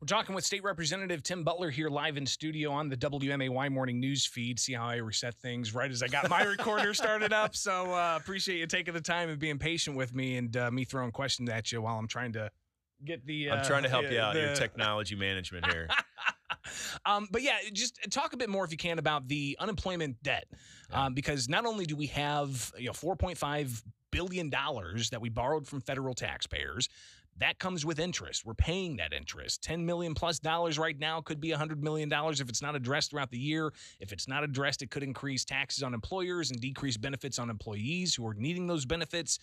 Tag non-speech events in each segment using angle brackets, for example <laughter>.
We're talking with State Representative Tim Butler here live in studio on the WMAY morning news feed. See how I reset things right as I got my recorder started up. So uh, appreciate you taking the time and being patient with me and uh, me throwing questions at you while I'm trying to get the. I'm uh, trying to help the- you out the- your technology management here. <laughs> um, but yeah, just talk a bit more if you can about the unemployment debt, um, because not only do we have you know 4.5 billion dollars that we borrowed from federal taxpayers, that comes with interest. We're paying that interest. 10 million plus dollars right now could be 100 million dollars if it's not addressed throughout the year. If it's not addressed, it could increase taxes on employers and decrease benefits on employees who are needing those benefits.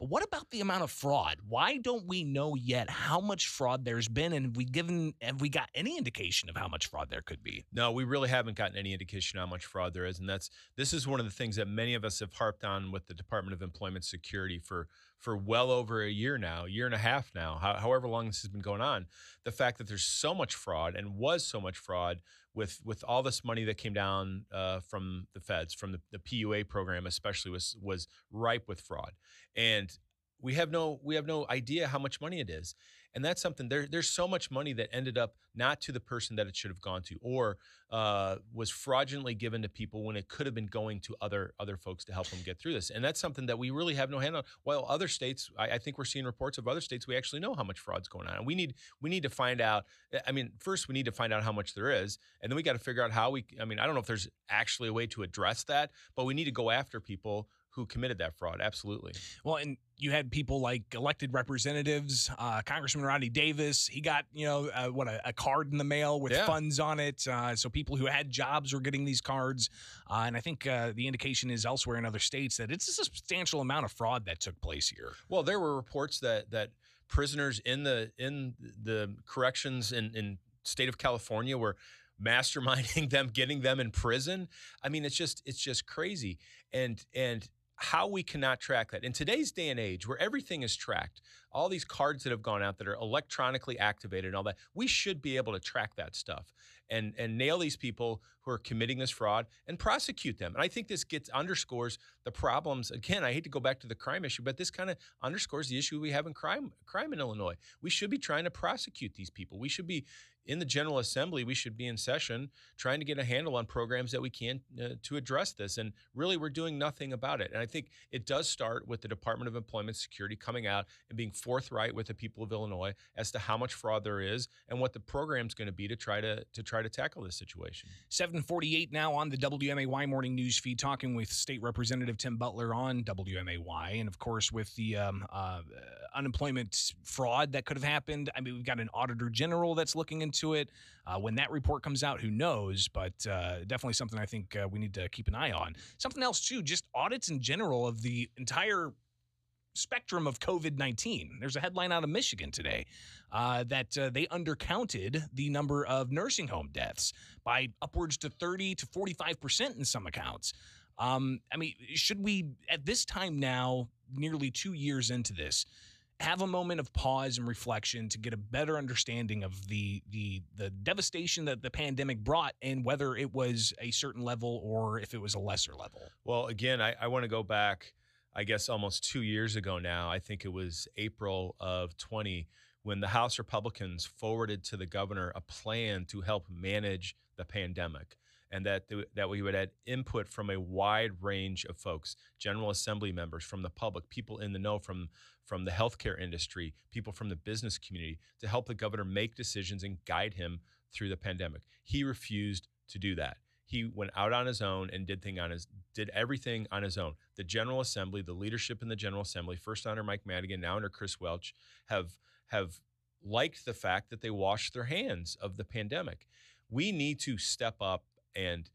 But what about the amount of fraud? Why don't we know yet how much fraud there's been, and have we given have we got any indication of how much fraud there could be? No, we really haven't gotten any indication how much fraud there is, and that's this is one of the things that many of us have harped on with the Department of Employment Security for for well over a year now, year and a half now, however long this has been going on. The fact that there's so much fraud and was so much fraud with with all this money that came down uh, from the feds, from the, the PUA program especially, was was ripe with fraud, and we have no we have no idea how much money it is. And that's something there there's so much money that ended up not to the person that it should have gone to or uh, was fraudulently given to people when it could have been going to other other folks to help them get through this. And that's something that we really have no hand on. While other states I, I think we're seeing reports of other states we actually know how much fraud's going on. And we need we need to find out i mean first we need to find out how much there is and then we got to figure out how we i mean i don't know if there's actually a way to address that but we need to go after people who committed that fraud absolutely Well, and you had people like elected representatives, uh, Congressman Rodney Davis. He got you know uh, what a, a card in the mail with Yeah. funds on it. Uh, so people who had jobs were getting these cards, uh, and I think uh, the indication is elsewhere in other states that it's a substantial amount of fraud that took place here. Well, there were reports that that prisoners in the in the corrections in in state of California were masterminding <laughs> them, getting them in prison. I mean, it's just it's just crazy. And and how we cannot track that. In today's day and age where everything is tracked all these cards that have gone out that are electronically activated and all that we should be able to track that stuff and and nail these people who are committing this fraud and prosecute them. And i think this gets underscores the problems. Again i hate to go back to the crime issue but this kind of underscores the issue we have in crime crime in illinois. We should be trying to prosecute these people. We should be in the general assembly we should be in session trying to get a handle on programs that we can uh, to address this and really we're doing nothing about it. And i think it does start with the department of employment security coming out and being forthright with the people of illinois as to how much fraud there is and what the program's going to be to try to to try to tackle this situation 748 now on the WMAY morning news feed, talking with State Representative Tim Butler on WMAY. And of course, with the um, uh, unemployment fraud that could have happened. I mean, we've got an auditor general that's looking into it. Uh, when that report comes out, who knows? But uh, definitely something I think uh, we need to keep an eye on. Something else, too, just audits in general of the entire spectrum of COVID 19. There's a headline out of Michigan today uh, that uh, they undercounted the number of nursing home deaths by upwards to 30 to 45% in some accounts. Um, I mean, should we, at this time now, nearly two years into this, have a moment of pause and reflection to get a better understanding of the the the devastation that the pandemic brought and whether it was a certain level or if it was a lesser level. Well, again, I, I want to go back, I guess, almost two years ago now. I think it was April of 20 when the House Republicans forwarded to the governor a plan to help manage the pandemic. And that, th- that we would add input from a wide range of folks, General Assembly members, from the public, people in the know, from, from the healthcare industry, people from the business community, to help the governor make decisions and guide him through the pandemic. He refused to do that he went out on his own and did thing on his did everything on his own. The General Assembly, the leadership in the General Assembly, first under Mike Madigan, now under Chris Welch, have have liked the fact that they washed their hands of the pandemic. We need to step up and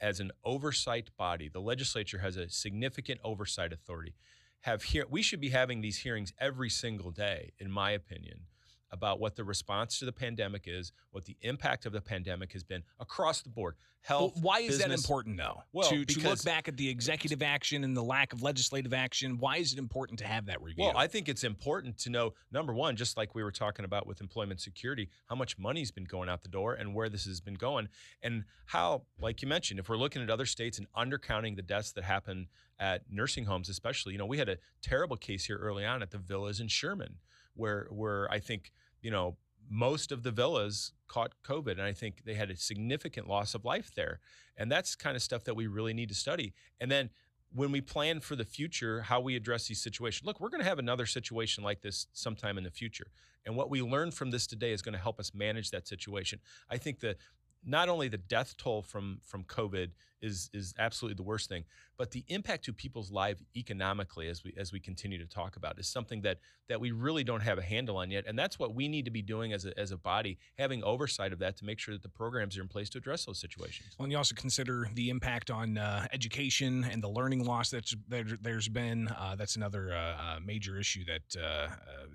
as an oversight body, the legislature has a significant oversight authority. Have here we should be having these hearings every single day, in my opinion, about what the response to the pandemic is, what the impact of the pandemic has been across the board. Health. Well, why is that important, though? Well, to, to look back at the executive action and the lack of legislative action, why is it important to have that review? Well, I think it's important to know number one, just like we were talking about with employment security, how much money's been going out the door and where this has been going, and how, like you mentioned, if we're looking at other states and undercounting the deaths that happen at nursing homes, especially, you know, we had a terrible case here early on at the villas in Sherman, where where I think you know most of the villas caught COVID, and I think they had a significant loss of life there. And that's kind of stuff that we really need to study. And then when we plan for the future, how we address these situations. Look, we're going to have another situation like this sometime in the future. And what we learn from this today is going to help us manage that situation. I think the not only the death toll from from COVID is is absolutely the worst thing, but the impact to people's life economically as we as we continue to talk about is something that that we really don't have a handle on yet, and that's what we need to be doing as a as a body, having oversight of that to make sure that the programs are in place to address those situations. Well, and you also consider the impact on uh, education and the learning loss that's that there, has been. Uh, that's another uh, uh, major issue that uh, uh,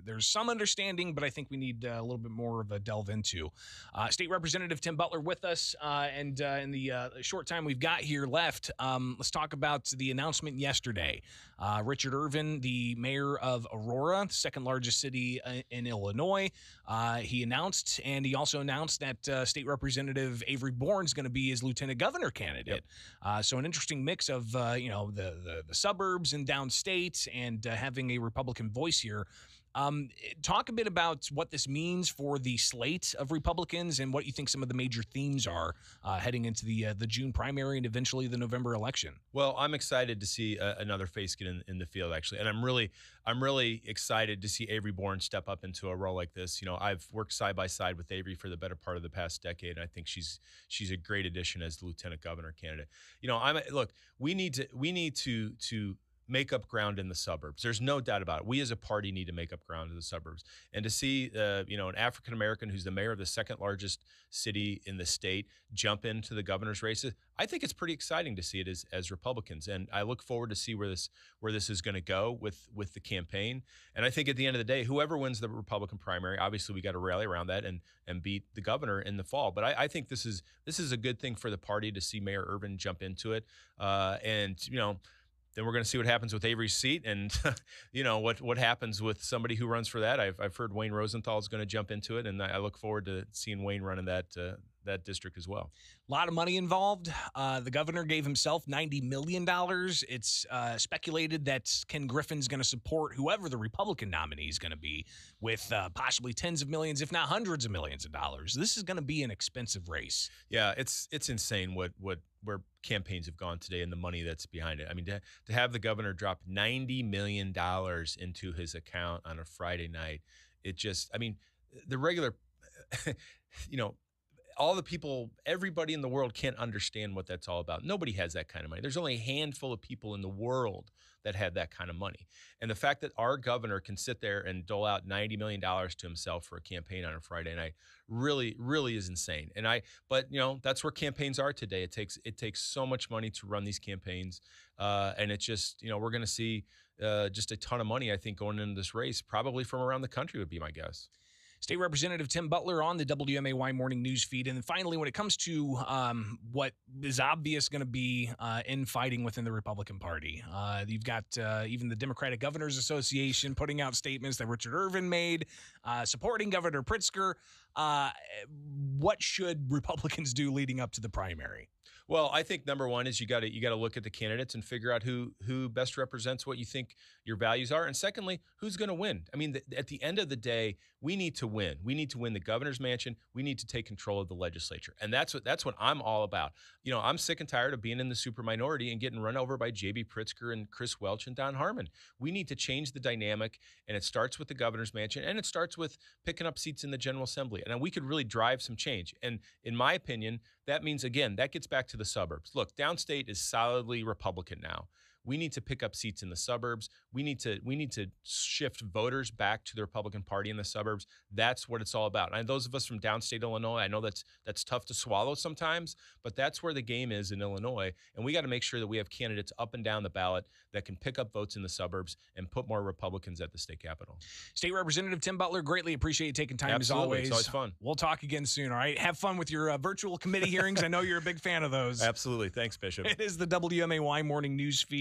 there's some understanding, but I think we need a little bit more of a delve into. State Representative Tim Butler with us, and in the short time we've got got here left, um, let's talk about the announcement yesterday. Uh, Richard Irvin, the mayor of Aurora, the second largest city uh, in Illinois, uh, he announced, and he also announced that uh, State Representative Avery Bourne is going to be his lieutenant governor candidate. Yep. Uh, so an interesting mix of uh, you know the, the, the suburbs and downstate, and having a Republican voice here. Um, talk a bit about what this means for the slate of Republicans and what you think some of the major themes are uh, heading into the uh, the June primary and eventually the November election. Well, I'm excited to see uh, another face get in, in, the field actually, and I'm really I'm really excited to see Avery Bourne step up into a role like this. You know, I've worked side by side with Avery for the better part of the past decade, and I think she's she's a great addition as the lieutenant governor candidate. You know, I'm look we need to we need to to make up ground in the suburbs. There's no doubt about it. We as a party need to make up ground in the suburbs. And to see, uh, you know, an African American who's the mayor of the second largest city in the state jump into the governor's races, I think it's pretty exciting to see it as, as Republicans. And I look forward to see where this where this is going to go with with the campaign. And I think at the end of the day, whoever wins the Republican primary, obviously we got to rally around that and and beat the governor in the fall. But I, I, think this is this is a good thing for the party to see Mayor Irvin jump into it. Uh, and you know then we're going to see what happens with Avery's seat, and <laughs> you know what what happens with somebody who runs for that. I've, I've heard Wayne Rosenthal is going to jump into it, and I look forward to seeing Wayne running that uh, that district as well. A lot of money involved. Uh, the governor gave himself $90 million. It's uh, speculated that Ken Griffin's going to support whoever the Republican nominee is going to be with uh, possibly tens of millions, if not hundreds of millions of dollars. This is going to be an expensive race. Yeah, it's it's insane what what where campaigns have gone today and the money that's behind it. I mean, to, to have the governor drop $90 million into his account on a Friday night, it just, I mean, the regular, <laughs> you know, all the people, everybody in the world can't understand what that's all about. Nobody has that kind of money. There's only a handful of people in the world that have that kind of money. And the fact that our governor can sit there and dole out $90 million to himself for a campaign on a Friday night really, really is insane. And I, but you know, that's where campaigns are today. It takes, it takes so much money to run these campaigns. Uh, and it's just, you know, we're going to see uh, just a ton of money, I think, going into this race, probably from around the country would be my guess. State Representative Tim Butler on the WMAY morning news feed. And then finally, when it comes to um, what is obvious going to be uh, infighting within the Republican Party, uh, you've got uh, even the Democratic Governors Association putting out statements that Richard Irvin made uh, supporting Governor Pritzker. Uh, what should Republicans do leading up to the primary? Well, I think number one is you got to you got to look at the candidates and figure out who who best represents what you think your values are, and secondly, who's going to win. I mean, at the end of the day, we need to win. We need to win the governor's mansion. We need to take control of the legislature, and that's what that's what I'm all about. You know, I'm sick and tired of being in the super minority and getting run over by J.B. Pritzker and Chris Welch and Don Harmon. We need to change the dynamic, and it starts with the governor's mansion, and it starts with picking up seats in the General Assembly, and we could really drive some change. And in my opinion, that means again that gets back to the suburbs. Look, downstate is solidly Republican now. We need to pick up seats in the suburbs. We need to we need to shift voters back to the Republican Party in the suburbs. That's what it's all about. And those of us from downstate Illinois, I know that's that's tough to swallow sometimes, but that's where the game is in Illinois. And we got to make sure that we have candidates up and down the ballot that can pick up votes in the suburbs and put more Republicans at the state capitol. State Representative Tim Butler, greatly appreciate you taking time Absolutely. as always. It's always fun. We'll talk again soon. All right. Have fun with your uh, virtual committee hearings. I know you're a big fan of those. <laughs> Absolutely. Thanks, Bishop. It is the WMAY morning news feed.